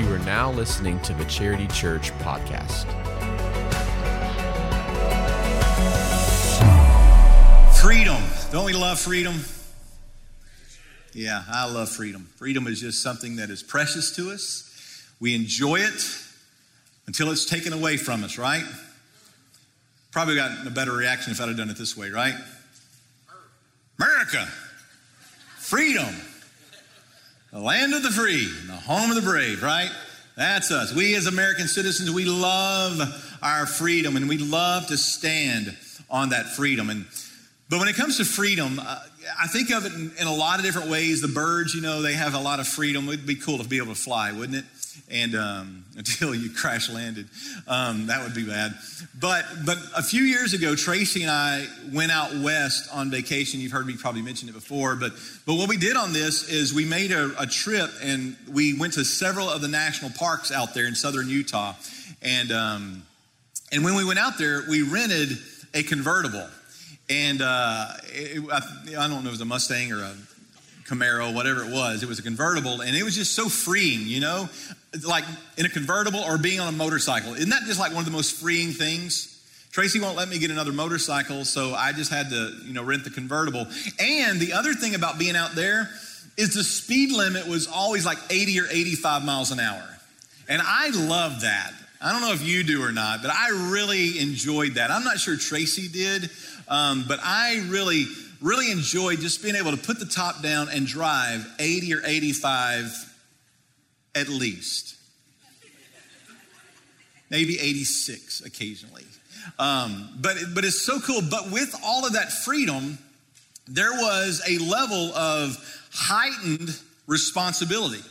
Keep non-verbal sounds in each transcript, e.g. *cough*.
You are now listening to the Charity Church podcast. Freedom. Don't we love freedom? Yeah, I love freedom. Freedom is just something that is precious to us. We enjoy it until it's taken away from us, right? Probably gotten a better reaction if I'd have done it this way, right? America, freedom, the land of the free, the home of the brave, right? That's us. We as American citizens, we love our freedom and we love to stand on that freedom. And but when it comes to freedom, uh, I think of it in, in, a lot of different ways. The birds, you know, they have a lot of freedom. It'd be cool to be able to fly, wouldn't it? And um, *laughs* until you crash landed, um, that would be bad. But but a few years ago, Tracy and I went out west on vacation. You've heard me probably mention it before, but but what we did on this is we made a, a trip and we went to several of the national parks out there in southern Utah, and um, and when we went out there, we rented a convertible and uh, it, I, I, don't know if it was a Mustang or a Camaro, whatever it was. It was a convertible, and it was just so freeing, you know, like in a convertible or being on a motorcycle. Isn't that just like one of the most freeing things? Tracy won't let me get another motorcycle, so I just had to, you know, rent the convertible. And the other thing about being out there is the speed limit was always like 80 or 85 miles an hour. And I love that. I don't know if you do or not, but I really enjoyed that. I'm not sure Tracy did, um, but I really, really enjoyed just being able to put the top down and drive 80 or 85 at least. Maybe 86 occasionally. Um, but, but it's so cool. But with all of that freedom, there was a level of heightened responsibility.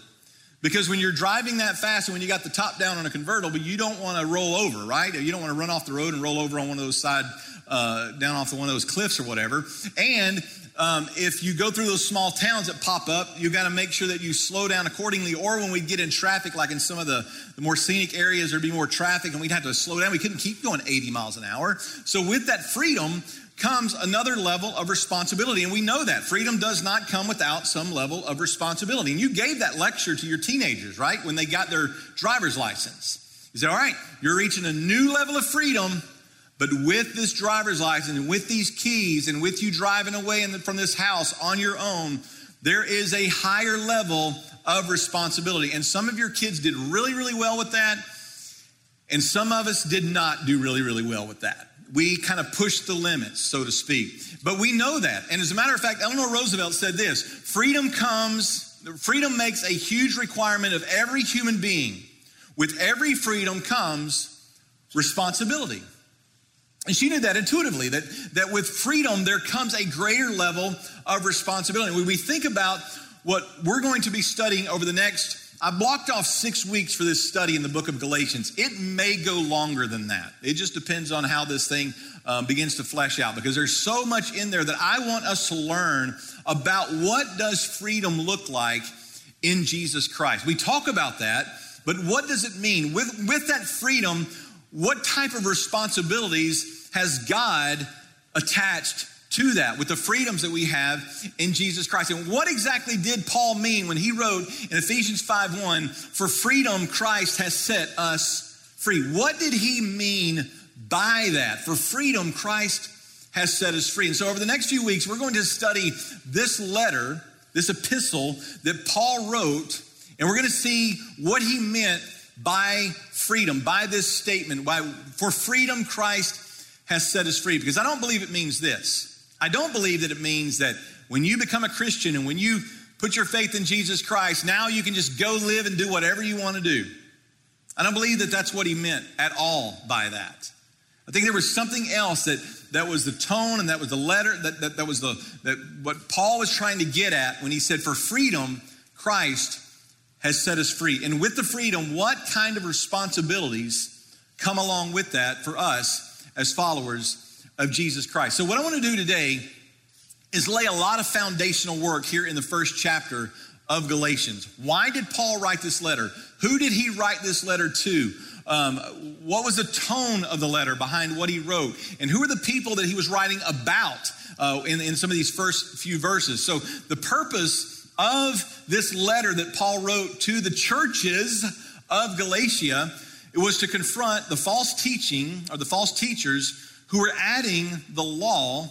Because when you're driving that fast and when you got the top down on a convertible, you don't want to roll over, right? You don't want to run off the road and roll over on one of those side uh, down off one of those cliffs or whatever. And um, if you go through those small towns that pop up, you got to make sure that you slow down accordingly. Or when we get in traffic, like in some of the, the more scenic areas, there'd be more traffic and we'd have to slow down. We couldn't keep going 80 miles an hour. So with that freedom comes another level of responsibility. And we know that freedom does not come without some level of responsibility. And you gave that lecture to your teenagers, right? When they got their driver's license. You said, all right, you're reaching a new level of freedom but with this driver's license and with these keys and with you driving away the, from this house on your own, there is a higher level of responsibility. And some of your kids did really, really well with that. And some of us did not do really, really well with that. We kind of push the limits, so to speak. But we know that. And as a matter of fact, Eleanor Roosevelt said this freedom comes, freedom makes a huge requirement of every human being. With every freedom comes responsibility. And she knew that intuitively, that, that with freedom, there comes a greater level of responsibility. When we think about what we're going to be studying over the next, I blocked off six weeks for this study in the book of Galatians. It may go longer than that. It just depends on how this thing um, begins to flesh out because there's so much in there that I want us to learn about what does freedom look like in Jesus Christ. We talk about that, but what does it mean? With, with that freedom, what type of responsibilities has God attached to that with the freedoms that we have in Jesus Christ. And what exactly did Paul mean when he wrote in Ephesians 5:1, "For freedom Christ has set us free." What did he mean by that? For freedom Christ has set us free. And so over the next few weeks we're going to study this letter, this epistle that Paul wrote, and we're going to see what he meant by freedom, by this statement, by, for freedom Christ has set us free. Because I don't believe it means this. I don't believe that it means that when you become a Christian and when you put your faith in Jesus Christ, now you can just go live and do whatever you want to do. I don't believe that that's what he meant at all by that. I think there was something else that, that was the tone and that was the letter, that, that, that was the, that what Paul was trying to get at when he said, for freedom, Christ has set us free. And with the freedom, what kind of responsibilities come along with that for us as followers of Jesus Christ? So, what I want to do today is lay a lot of foundational work here in the first chapter of Galatians. Why did Paul write this letter? Who did he write this letter to? Um, what was the tone of the letter behind what he wrote? And who are the people that he was writing about uh, in, in some of these first few verses? So, the purpose of this letter that Paul wrote to the churches of Galatia, it was to confront the false teaching or the false teachers who were adding the law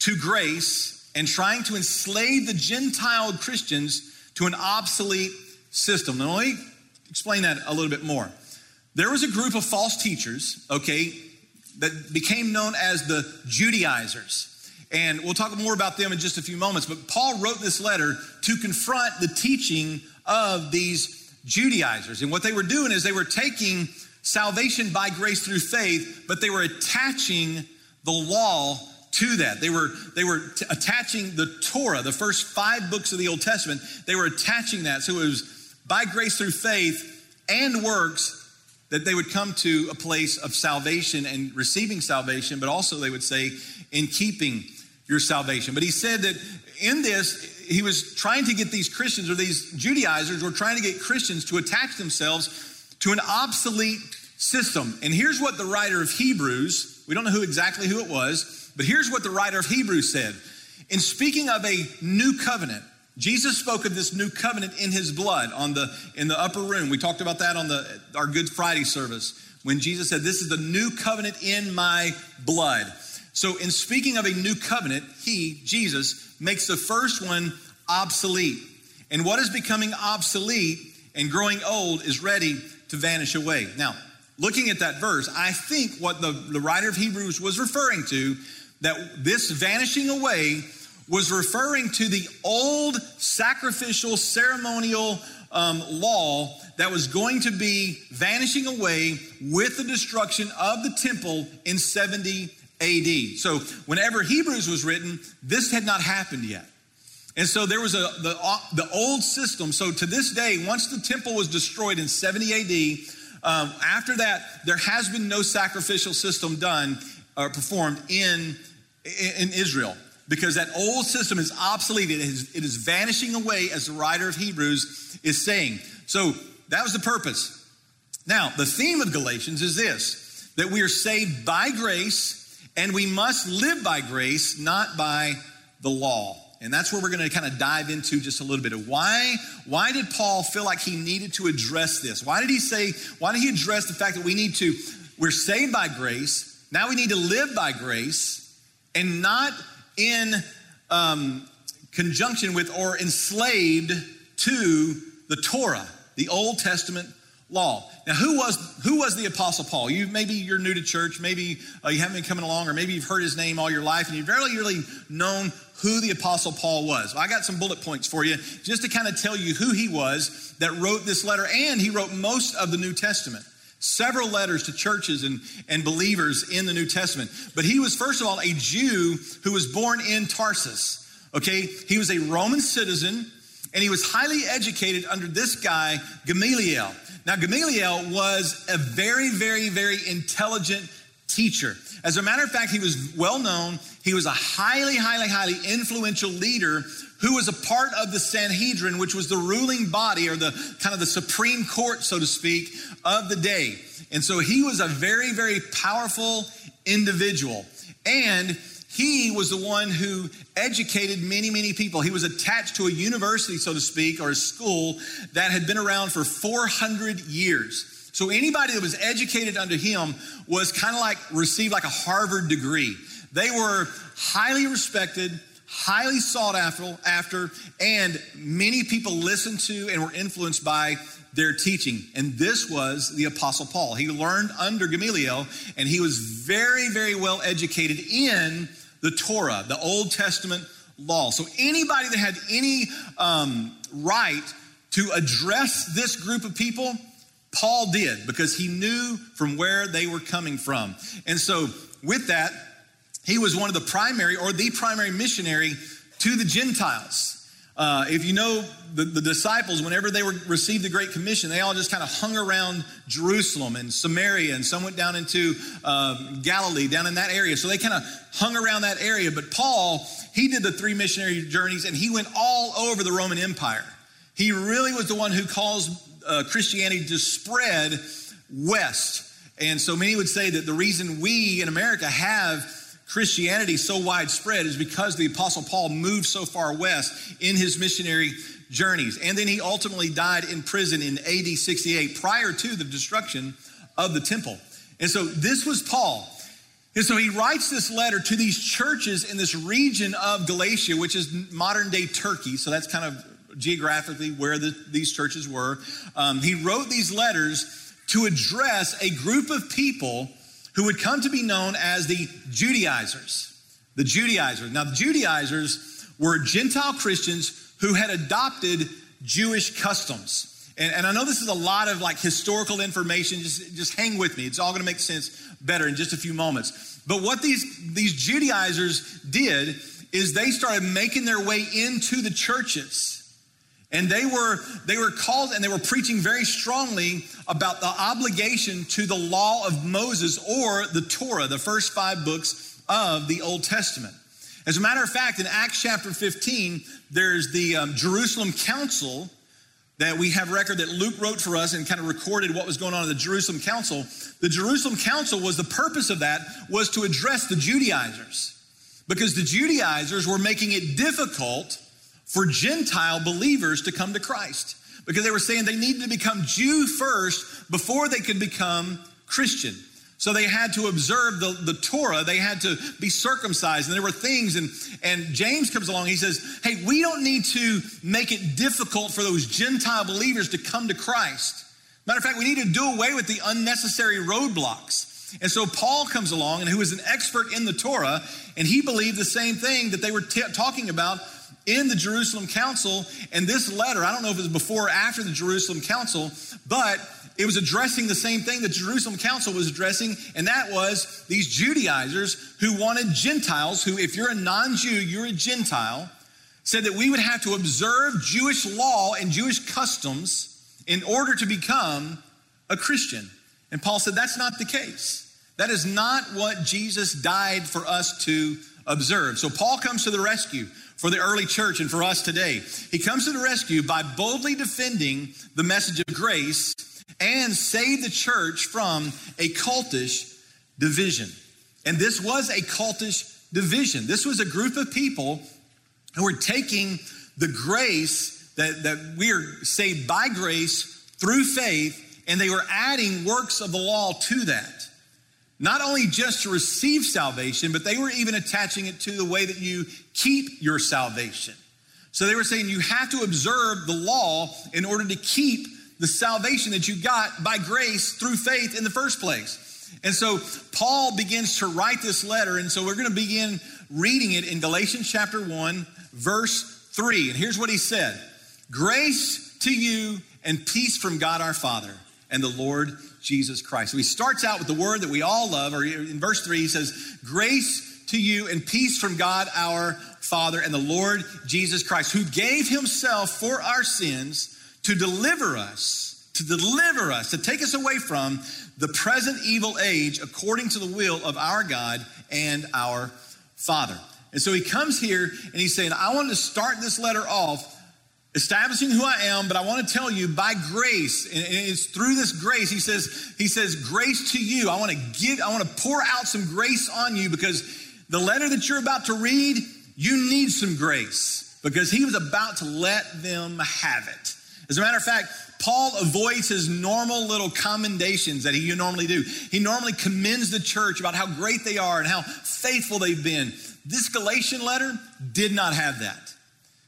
to grace and trying to enslave the Gentile Christians to an obsolete system. Now, let me explain that a little bit more. There was a group of false teachers, okay, that became known as the Judaizers. And we'll talk more about them in just a few moments. But Paul wrote this letter to confront the teaching of these Judaizers. And what they were doing is they were taking salvation by grace through faith, but they were attaching the law to that. They were, they were t- attaching the Torah, the first five books of the Old Testament, they were attaching that. So it was by grace through faith and works that they would come to a place of salvation and receiving salvation, but also they would say in keeping your salvation. But he said that in this, he was trying to get these Christians or these Judaizers were trying to get Christians to attach themselves to an obsolete system. And here's what the writer of Hebrews, we don't know who exactly who it was, but here's what the writer of Hebrews said. In speaking of a new covenant, Jesus spoke of this new covenant in his blood on the in the upper room. We talked about that on the our Good Friday service when Jesus said, "This is the new covenant in my blood." So in speaking of a new covenant, he, Jesus, makes the first one obsolete. And what is becoming obsolete and growing old is ready to vanish away. Now, looking at that verse, I think what the, the writer of Hebrews was referring to, that this vanishing away was referring to the old sacrificial ceremonial um, law that was going to be vanishing away with the destruction of the temple in 70 AD. So, whenever Hebrews was written, this had not happened yet. And so there was a the, uh, the old system. So to this day, once the temple was destroyed in 70 AD, um, after that, there has been no sacrificial system done or performed in, in Israel because that old system is obsolete. It is, it is vanishing away, as the writer of Hebrews is saying. So that was the purpose. Now, the theme of Galatians is this that we are saved by grace and we must live by grace, not by the law. And that's where we're going to kind of dive into just a little bit of why why did Paul feel like he needed to address this? Why did he say why did he address the fact that we need to we're saved by grace, now we need to live by grace and not in um, conjunction with or enslaved to the Torah, the Old Testament law. Now, who was who was the Apostle Paul? You maybe you're new to church, maybe uh, you haven't been coming along, or maybe you've heard his name all your life, and you've barely really known who the Apostle Paul was. Well, I got some bullet points for you just to kind of tell you who he was that wrote this letter, and he wrote most of the New Testament. Several letters to churches and, and believers in the New Testament. But he was, first of all, a Jew who was born in Tarsus. Okay, he was a Roman citizen and he was highly educated under this guy, Gamaliel. Now, Gamaliel was a very, very, very intelligent teacher. As a matter of fact, he was well known. He was a highly, highly, highly influential leader who was a part of the Sanhedrin, which was the ruling body or the kind of the supreme court, so to speak, of the day. And so he was a very, very powerful individual. And he was the one who educated many, many people. He was attached to a university, so to speak, or a school that had been around for 400 years. So anybody that was educated under him was kind of like received like a Harvard degree. They were highly respected, highly sought after, after, and many people listened to and were influenced by their teaching. And this was the Apostle Paul. He learned under Gamaliel, and he was very, very well educated in the Torah, the Old Testament law. So anybody that had any um, right to address this group of people, Paul did because he knew from where they were coming from. And so, with that, he was one of the primary or the primary missionary to the Gentiles. Uh, if you know the, the, disciples, whenever they were received the Great Commission, they all just kind of hung around Jerusalem and Samaria, and some went down into um, Galilee, down in that area. So they kind of hung around that area. But Paul, he did the three missionary journeys, and he went all over the Roman Empire. He really was the one who caused uh, Christianity to spread west. And so many would say that the reason we in America have Christianity so widespread is because the Apostle Paul moved so far west in his missionary journeys. And then he ultimately died in prison in AD 68 prior to the destruction of the temple. And so this was Paul. And so he writes this letter to these churches in this region of Galatia, which is modern day Turkey. So that's kind of geographically where the, these churches were. Um, he wrote these letters to address a group of people who would come to be known as the Judaizers. The Judaizers. Now, the Judaizers were Gentile Christians who had adopted Jewish customs. And, and, I know this is a lot of like historical information. Just, just hang with me. It's all going to make sense better in just a few moments. But what these, these Judaizers did is they started making their way into the churches. And they were, they were called and they were preaching very strongly about the obligation to the law of Moses or the Torah, the first five books of the Old Testament. As a matter of fact, in Acts chapter 15, there's the um, Jerusalem Council that we have record that Luke wrote for us and kind of recorded what was going on in the Jerusalem Council. The Jerusalem Council was the purpose of that was to address the Judaizers because the Judaizers were making it difficult for Gentile believers to come to Christ because they were saying they needed to become Jew first before they could become Christian. So they had to observe the, the Torah, they had to be circumcised, and there were things. And, and James comes along, he says, Hey, we don't need to make it difficult for those Gentile believers to come to Christ. Matter of fact, we need to do away with the unnecessary roadblocks. And so Paul comes along, and who is an expert in the Torah, and he believed the same thing that they were t- talking about in the Jerusalem Council. And this letter, I don't know if it was before or after the Jerusalem Council, but it was addressing the same thing the Jerusalem Council was addressing, and that was these Judaizers who wanted Gentiles, who, if you're a non Jew, you're a Gentile, said that we would have to observe Jewish law and Jewish customs in order to become a Christian. And Paul said that's not the case. That is not what Jesus died for us to observe. So Paul comes to the rescue for the early church and for us today. He comes to the rescue by boldly defending the message of grace and save the church from a cultish division. And this was a cultish division. This was a group of people who were taking the grace that, that we are saved by grace through faith, and they were adding works of the law to that. Not only just to receive salvation, but they were even attaching it to the way that you keep your salvation. So they were saying you have to observe the law in order to keep the salvation that you got by grace through faith in the first place. And so Paul begins to write this letter. And so we're going to begin reading it in Galatians chapter 1, verse 3. And here's what he said Grace to you and peace from God our Father and the Lord Jesus Christ. So he starts out with the word that we all love, or in verse 3, he says, Grace to you and peace from God our Father and the Lord Jesus Christ, who gave himself for our sins to deliver us, to deliver us, to take us away from the present evil age according to the will of our God and our Father. And so he comes here and he's saying, I want to start this letter off establishing who I am, but I want to tell you by grace, and it's through this grace, he says, he says, grace to you. I want to give, I want to pour out some grace on you because the letter that you're about to read, you need some grace because he was about to let them have it. As a matter of fact, Paul avoids his normal little commendations that he normally do. He normally commends the church about how great they are and how faithful they've been. This Galatian letter did not have that.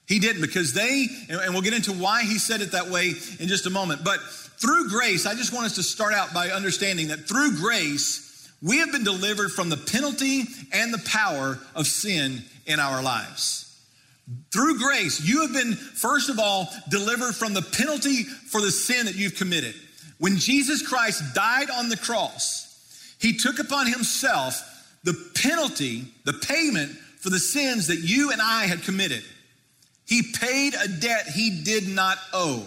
He didn't because they, and we'll get into why he said it that way in just a moment. But through grace, I just want us to start out by understanding that through grace, we have been delivered from the penalty and the power of sin in our lives. Through grace, you have been, first of all, delivered from the penalty for the sin that you've committed. When Jesus Christ died on the cross, he took upon himself the penalty, the payment for the sins that you and I had committed. He paid a debt he did not owe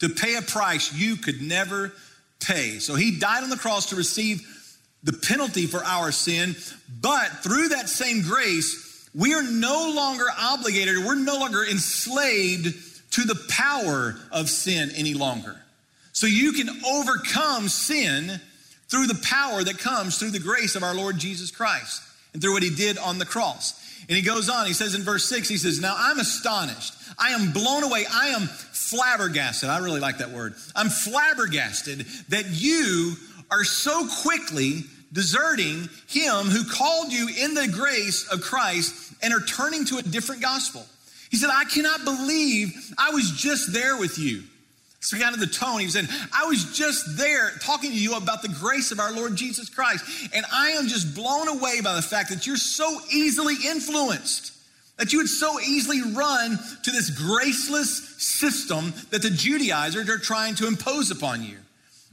to pay a price you could never pay. So he died on the cross to receive the penalty for our sin, but through that same grace, we are no longer obligated, we're no longer enslaved to the power of sin any longer. So you can overcome sin through the power that comes through the grace of our Lord Jesus Christ and through what he did on the cross. And he goes on, he says in verse 6, he says, Now I'm astonished. I am blown away. I am flabbergasted. I really like that word. I'm flabbergasted that you are so quickly deserting him who called you in the grace of Christ and are turning to a different gospel. He said, I cannot believe I was just there with you. So kind of the tone he was in. I was just there talking to you about the grace of our Lord Jesus Christ. And I am just blown away by the fact that you're so easily influenced. That you would so easily run to this graceless system that the Judaizers are trying to impose upon you.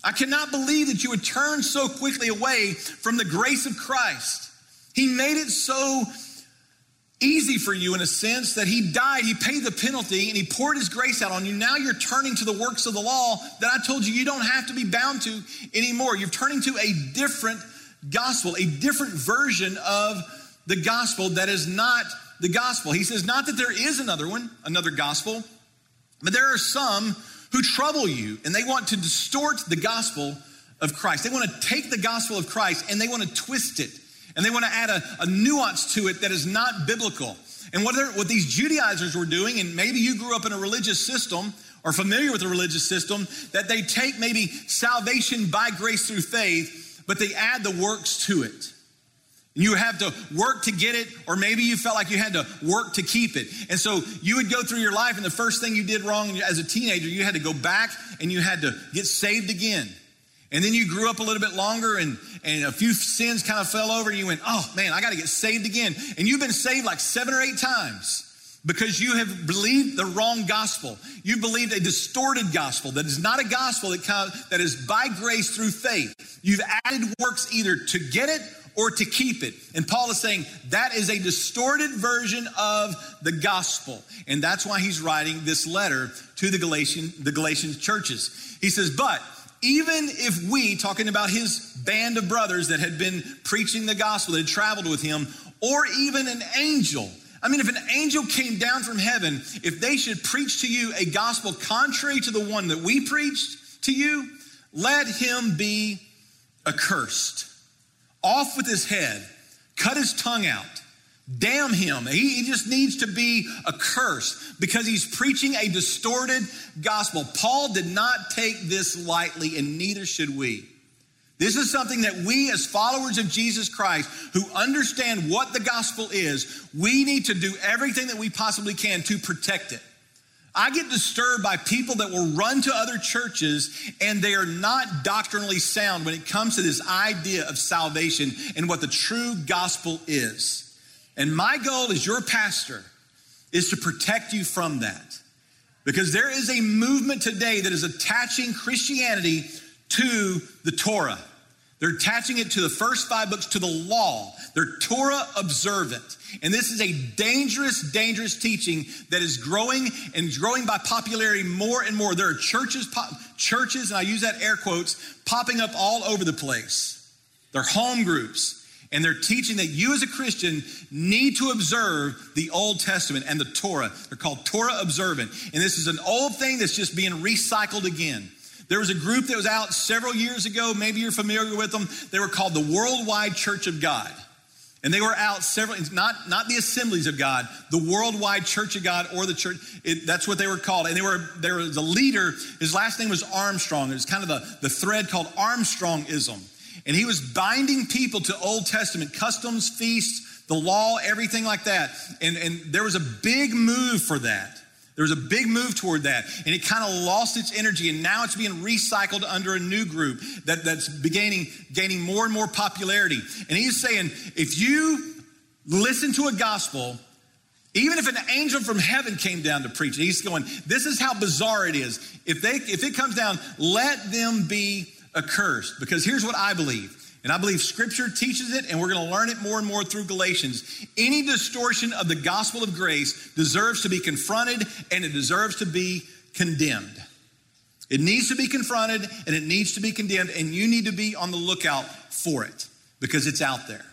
I cannot believe that you would turn so quickly away from the grace of Christ. He made it so easy for you in a sense that he died, he paid the penalty, and he poured his grace out on you. Now you're turning to the works of the law that I told you you don't have to be bound to anymore. You're turning to a different gospel, a different version of the gospel that is not the gospel. He says, not that there is another one, another gospel, but there are some who trouble you and they want to distort the gospel of Christ. They want to take the gospel of Christ and they want to twist it and they want to add a, a nuance to it that is not biblical. And what, what these Judaizers were doing, and maybe you grew up in a religious system or familiar with a religious system, that they take maybe salvation by grace through faith, but they add the works to it. And you have to work to get it, or maybe you felt like you had to work to keep it. And so you would go through your life, and the first thing you did wrong as a teenager, you had to go back and you had to get saved again. And then you grew up a little bit longer and, and a few sins kind of fell over and you went, oh man, I got to get saved again. And you've been saved like seven or eight times because you have believed the wrong gospel. You believed a distorted gospel that is not a gospel that, kind of, that is by grace through faith. You've added works either to get it or to keep it. And Paul is saying that is a distorted version of the gospel. And that's why he's writing this letter to the Galatian, the Galatian churches. He says, but even if we, talking about his band of brothers that had been preaching the gospel, that had traveled with him, or even an angel, I mean, if an angel came down from heaven, if they should preach to you a gospel contrary to the one that we preached to you, let him be accursed. Off with his head, cut his tongue out. Damn him. He, he, just needs to be accursed because he's preaching a distorted gospel. Paul did not take this lightly, and neither should we. This is something that we, as followers of Jesus Christ, who understand what the gospel is, we need to do everything that we possibly can to protect it. I get disturbed by people that will run to other churches and they are not doctrinally sound when it comes to this idea of salvation and what the true gospel is. And my goal as your pastor is to protect you from that. Because there is a movement today that is attaching Christianity to the Torah. They're attaching it to the first five books, to the law. They're Torah observant. And this is a dangerous, dangerous teaching that is growing and growing by popularity more and more. There are churches, churches, and I use that air quotes, popping up all over the place. They're home groups and they're teaching that you as a Christian need to observe the Old Testament and the Torah. They're called Torah observant. And this is an old thing that's just being recycled again. There was a group that was out several years ago. Maybe you're familiar with them. They were called the Worldwide Church of God. And they were out several, not, not the assemblies of God, the worldwide church of God or the church. It, that's what they were called. And they were, there was a leader, his last name was Armstrong. It was kind of the, the thread called Armstrongism. And he was binding people to Old Testament customs, feasts, the law, everything like that. And, and there was a big move for that. There was a big move toward that. And it kind of lost its energy. And now it's being recycled under a new group that, that's beginning, gaining more and more popularity. And he's saying, if you listen to a gospel, even if an angel from heaven came down to preach, he's going, this is how bizarre it is. If they if it comes down, let them be accursed. Because here's what I believe. And I believe scripture teaches it, and we're going to learn it more and more through Galatians. Any distortion of the gospel of grace deserves to be confronted and it deserves to be condemned. It needs to be confronted and it needs to be condemned, and you need to be on the lookout for it because it's out there.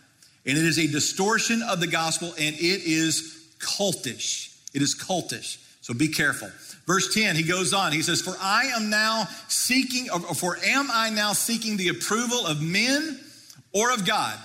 And it is a distortion of the gospel, and it is cultish. It is cultish. So be careful. Verse 10, he goes on. He says, For I am now seeking, or for am I now seeking the approval of men or of God?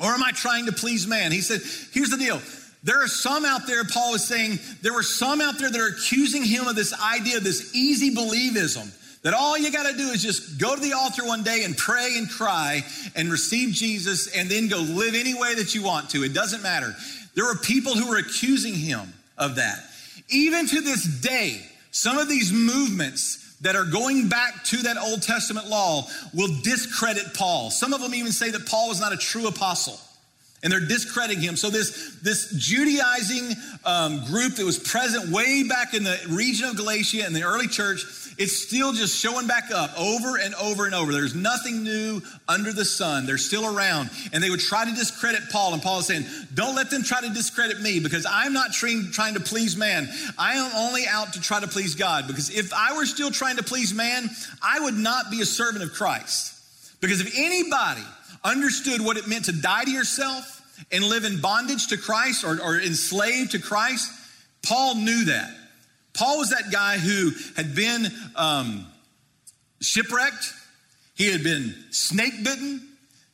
Or am I trying to please man? He said, Here's the deal. there are some out there, Paul is saying, there were some out there that are accusing him of this idea, this easy believism, that all you got to do is just go to the altar one day and pray and cry and receive Jesus and then go live any way that you want to. It doesn't matter. There were people who were accusing him of that. Even to this day, some of these movements that are going back to that Old Testament law will discredit Paul. Some of them even say that Paul was not a true apostle and they're discrediting him. So this this Judaizing um, group that was present way back in the region of Galatia in the early church, it's still just showing back up over and over and over. There's nothing new under the sun. They're still around, and they would try to discredit Paul. And Paul is saying, "Don't let them try to discredit me, because I'm not trying to please man. I am only out to try to please God. Because if I were still trying to please man, I would not be a servant of Christ. Because if anybody understood what it meant to die to yourself and live in bondage to Christ or, or enslaved to Christ, Paul knew that. Paul was that guy who had been um, shipwrecked, he had been snake bitten,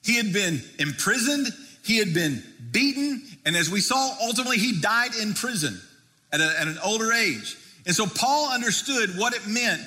he had been imprisoned, he had been beaten, and as we saw, ultimately he died in prison at, a, at an older age. And so Paul understood what it meant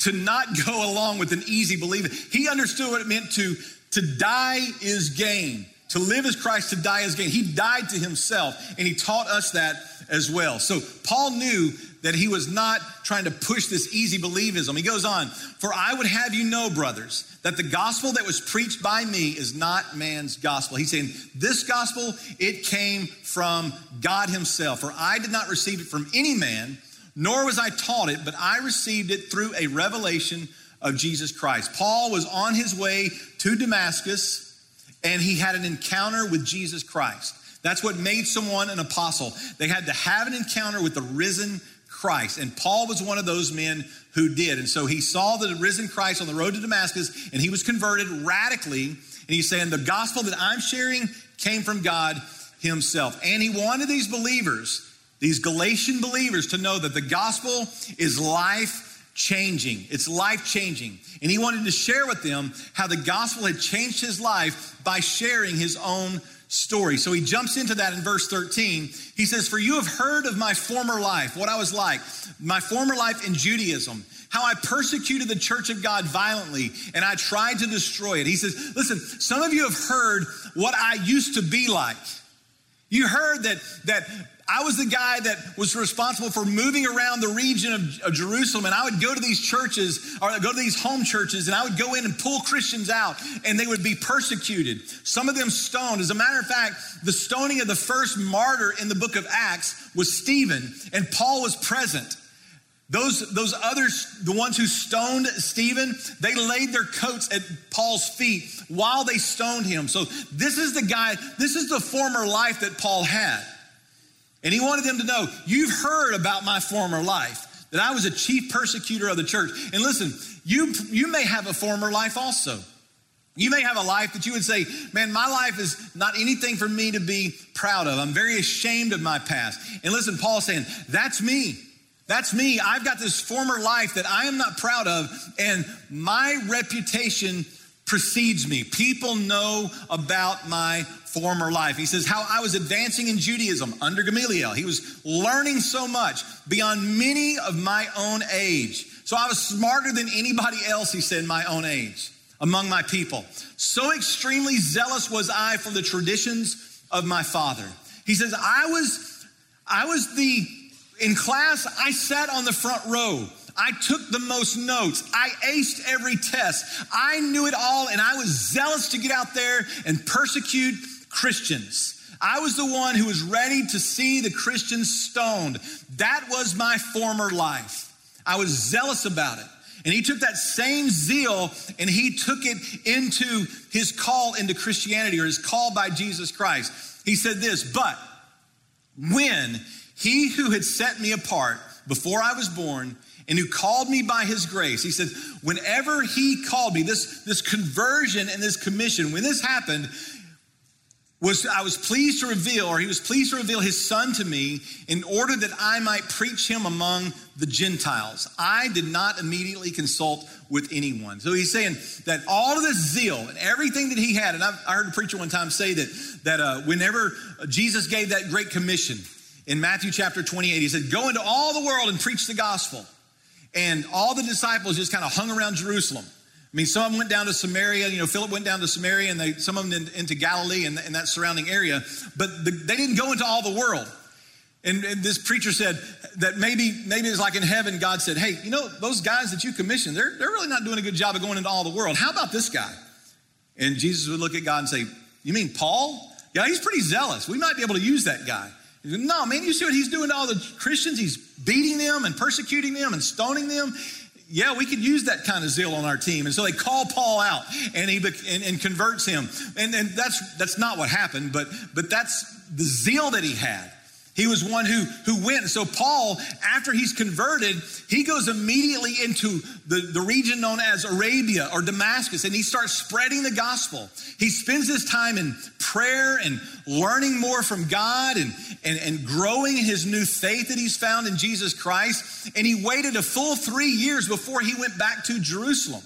to not go *laughs* along with an easy belief. He understood what it meant to to die is gain. To live as Christ, to die is gain. He died to himself, and he taught us that as well. So Paul knew that he was not trying to push this easy believism. He goes on, For I would have you know, brothers, that the gospel that was preached by me is not man's gospel. He's saying, This gospel, it came from God himself. For I did not receive it from any man, nor was I taught it, but I received it through a revelation of Jesus Christ. Paul was on his way to Damascus and he had an encounter with Jesus Christ. That's what made someone an apostle. They had to have an encounter with the risen Christ. And Paul was one of those men who did. And so he saw the risen Christ on the road to Damascus and he was converted radically. And he's saying, The gospel that I'm sharing came from God himself. And he wanted these believers, these Galatian believers, to know that the gospel is life changing. It's life changing. And he wanted to share with them how the gospel had changed his life by sharing his own story. So he jumps into that in verse 13. He says, For you have heard of my former life, what I was like, my former life in Judaism, how I persecuted the church of God violently and I tried to destroy it. He says, Listen, some of you have heard what I used to be like. You heard that, that I was the guy that was responsible for moving around the region of, of, Jerusalem, and I would go to these churches or go to these home churches, and I would go in and pull Christians out, and they would be persecuted. Some of them stoned. As a matter of fact, the stoning of the first martyr in the book of Acts was Stephen, and Paul was present. Those, those others, the ones who stoned Stephen, they laid their coats at Paul's feet while they stoned him. So this is the guy, this is the former life that Paul had. And he wanted them to know, you've heard about my former life, that I was a chief persecutor of the church. And listen, you, you may have a former life also. You may have a life that you would say, man, my life is not anything for me to be proud of. I'm very ashamed of my past. And listen, Paul's saying, that's me. That's me. I've got this former life that I am not proud of, and my reputation precedes me. People know about my former life. He says, How I was advancing in Judaism under Gamaliel. He was learning so much beyond many of my own age. So I was smarter than anybody else, he said, in my own age among my people. So extremely zealous was I for the traditions of my father. He says, I was, I was the, in class, I sat on the front row. I took the most notes. I aced every test. I knew it all, and I was zealous to get out there and persecute Christians. I was the one who was ready to see the Christians stoned. That was my former life. I was zealous about it. And he took that same zeal and he took it into his call into Christianity or his call by Jesus Christ. He said this, but when he who had set me apart before I was born and who called me by his grace, he said, whenever he called me, this, this conversion and this commission, when this happened, was I was pleased to reveal, or he was pleased to reveal his son to me in order that I might preach him among the Gentiles. I did not immediately consult with anyone. So he's saying that all of this zeal and everything that he had, and I've, i heard a preacher one time say that, that uh, whenever Jesus gave that great commission in Matthew chapter 28, he said, Go into all the world and preach the gospel. And all the disciples just kind of hung around Jerusalem. I mean, some of them went down to Samaria. You know, Philip went down to Samaria, and they, some of them into Galilee and, and, that surrounding area. But the, they didn't go into all the world. And, and, this preacher said that maybe maybe it's like in heaven, God said, "Hey, you know those guys that you commissioned, they're they're really not doing a good job of going into all the world. How about this guy?" And Jesus would look at God and say, "You mean Paul? Yeah, he's pretty zealous. We might be able to use that guy." No, man, you see what he's doing to all the Christians? He's beating them and persecuting them and stoning them yeah, we could use that kind of zeal on our team. And so they call Paul out and he and, and converts him. And, and that's that's not what happened, but but that's the zeal that he had. He was one who, who went. So Paul, after he's converted, he goes immediately into the, the region known as Arabia or Damascus, and he starts spreading the gospel. He spends his time in prayer and learning more from God and, and, and growing in his new faith that he's found in Jesus Christ. And he waited a full three years before he went back to Jerusalem.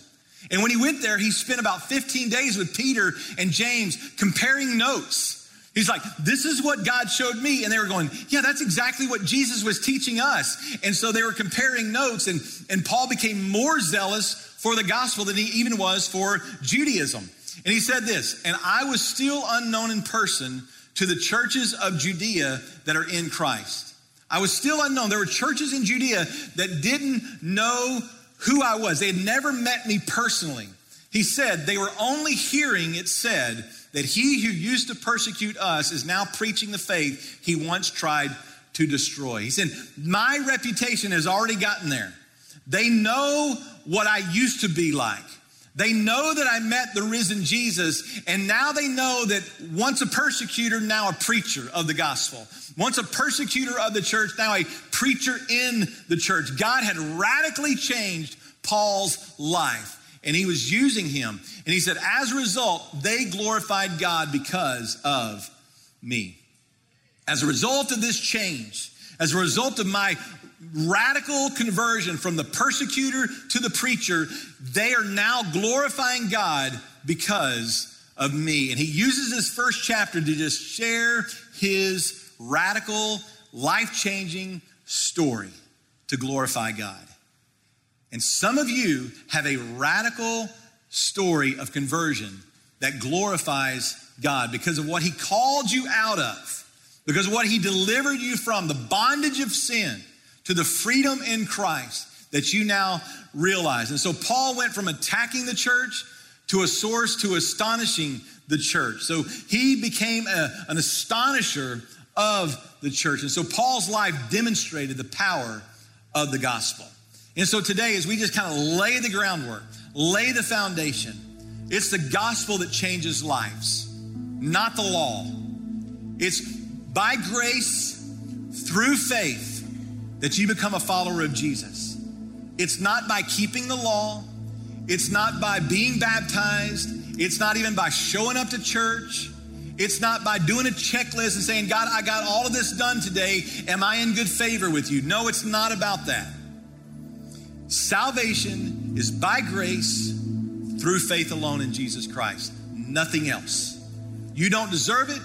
And when he went there, he spent about 15 days with Peter and James comparing notes He's like, this is what God showed me. And they were going, yeah, that's exactly what Jesus was teaching us. And so they were comparing notes, and, and Paul became more zealous for the gospel than he even was for Judaism. And he said this, and I was still unknown in person to the churches of Judea that are in Christ. I was still unknown. There were churches in Judea that didn't know who I was, they had never met me personally. He said they were only hearing it said, that he who used to persecute us is now preaching the faith he once tried to destroy. He said, My reputation has already gotten there. They know what I used to be like. They know that I met the risen Jesus, and now they know that once a persecutor, now a preacher of the gospel. Once a persecutor of the church, now a preacher in the church. God had radically changed Paul's life and he was using him. And he said, as a result, they glorified God because of me. As a result of this change, as a result of my radical conversion from the persecutor to the preacher, they are now glorifying God because of me. And he uses this first chapter to just share his radical, life changing story to glorify God. And some of you have a radical story of conversion that glorifies God because of what He called you out of, because of what He delivered you from, the bondage of sin to the freedom in Christ that you now realize. And so Paul went from attacking the church to a source to astonishing the church. So he became a, an astonisher of the church. And so Paul's life demonstrated the power of the gospel. And so today, as we just kind of lay the groundwork, lay the foundation, it's the gospel that changes lives, not the law. It's by grace, through faith, that you become a follower of Jesus. It's not by keeping the law, it's not by being baptized, it's not even by showing up to church. It's not by doing a checklist and saying, God, I got all of this done today. Am I in good favor with you? No, it's not about that. Salvation is by grace through faith alone in Jesus Christ, nothing else. You don't deserve it.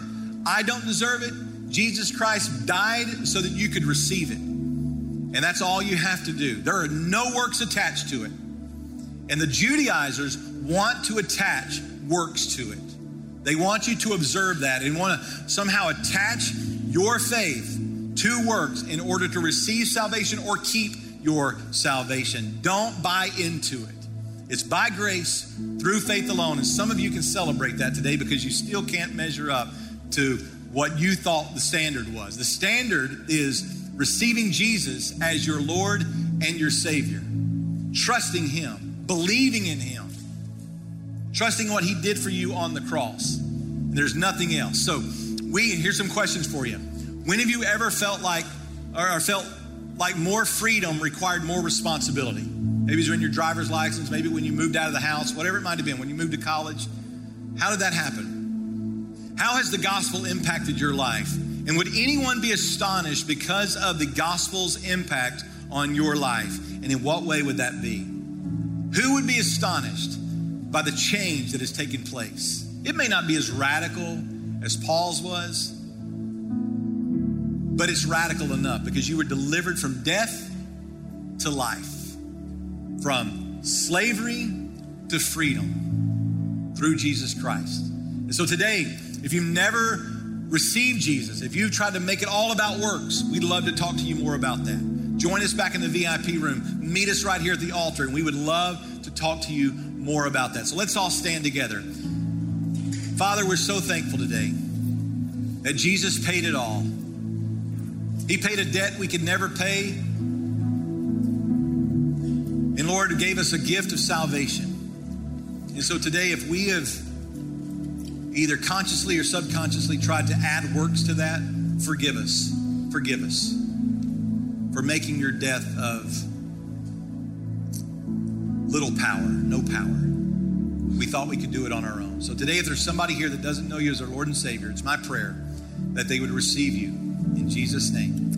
I don't deserve it. Jesus Christ died so that you could receive it. And that's all you have to do. There are no works attached to it. And the Judaizers want to attach works to it. They want you to observe that and want to somehow attach your faith to works in order to receive salvation or keep your salvation. Don't buy into it. It's by grace through faith alone. And some of you can celebrate that today because you still can't measure up to what you thought the standard was. The standard is receiving Jesus as your Lord and your Savior, trusting Him, believing in Him, trusting what He did for you on the cross. And there's nothing else. So, we here's some questions for you. When have you ever felt like or felt like more freedom required more responsibility. Maybe it's when your driver's license, maybe when you moved out of the house, whatever it might have been, when you moved to college. How did that happen? How has the gospel impacted your life? And would anyone be astonished because of the gospel's impact on your life? And in what way would that be? Who would be astonished by the change that has taken place? It may not be as radical as Paul's was, but it's radical enough because you were delivered from death to life, from slavery to freedom through Jesus Christ. And so today, if you've never received Jesus, if you've tried to make it all about works, we'd love to talk to you more about that. Join us back in the VIP room. Meet us right here at the altar, and we would love to talk to you more about that. So let's all stand together. Father, we're so thankful today that Jesus paid it all. He paid a debt we could never pay. And Lord, gave us a gift of salvation. And so today, if we have either consciously or subconsciously tried to add works to that, forgive us. Forgive us for making your death of little power, no power. We thought we could do it on our own. So today, if there's somebody here that doesn't know you as our Lord and Savior, it's my prayer that they would receive you in Jesus' name.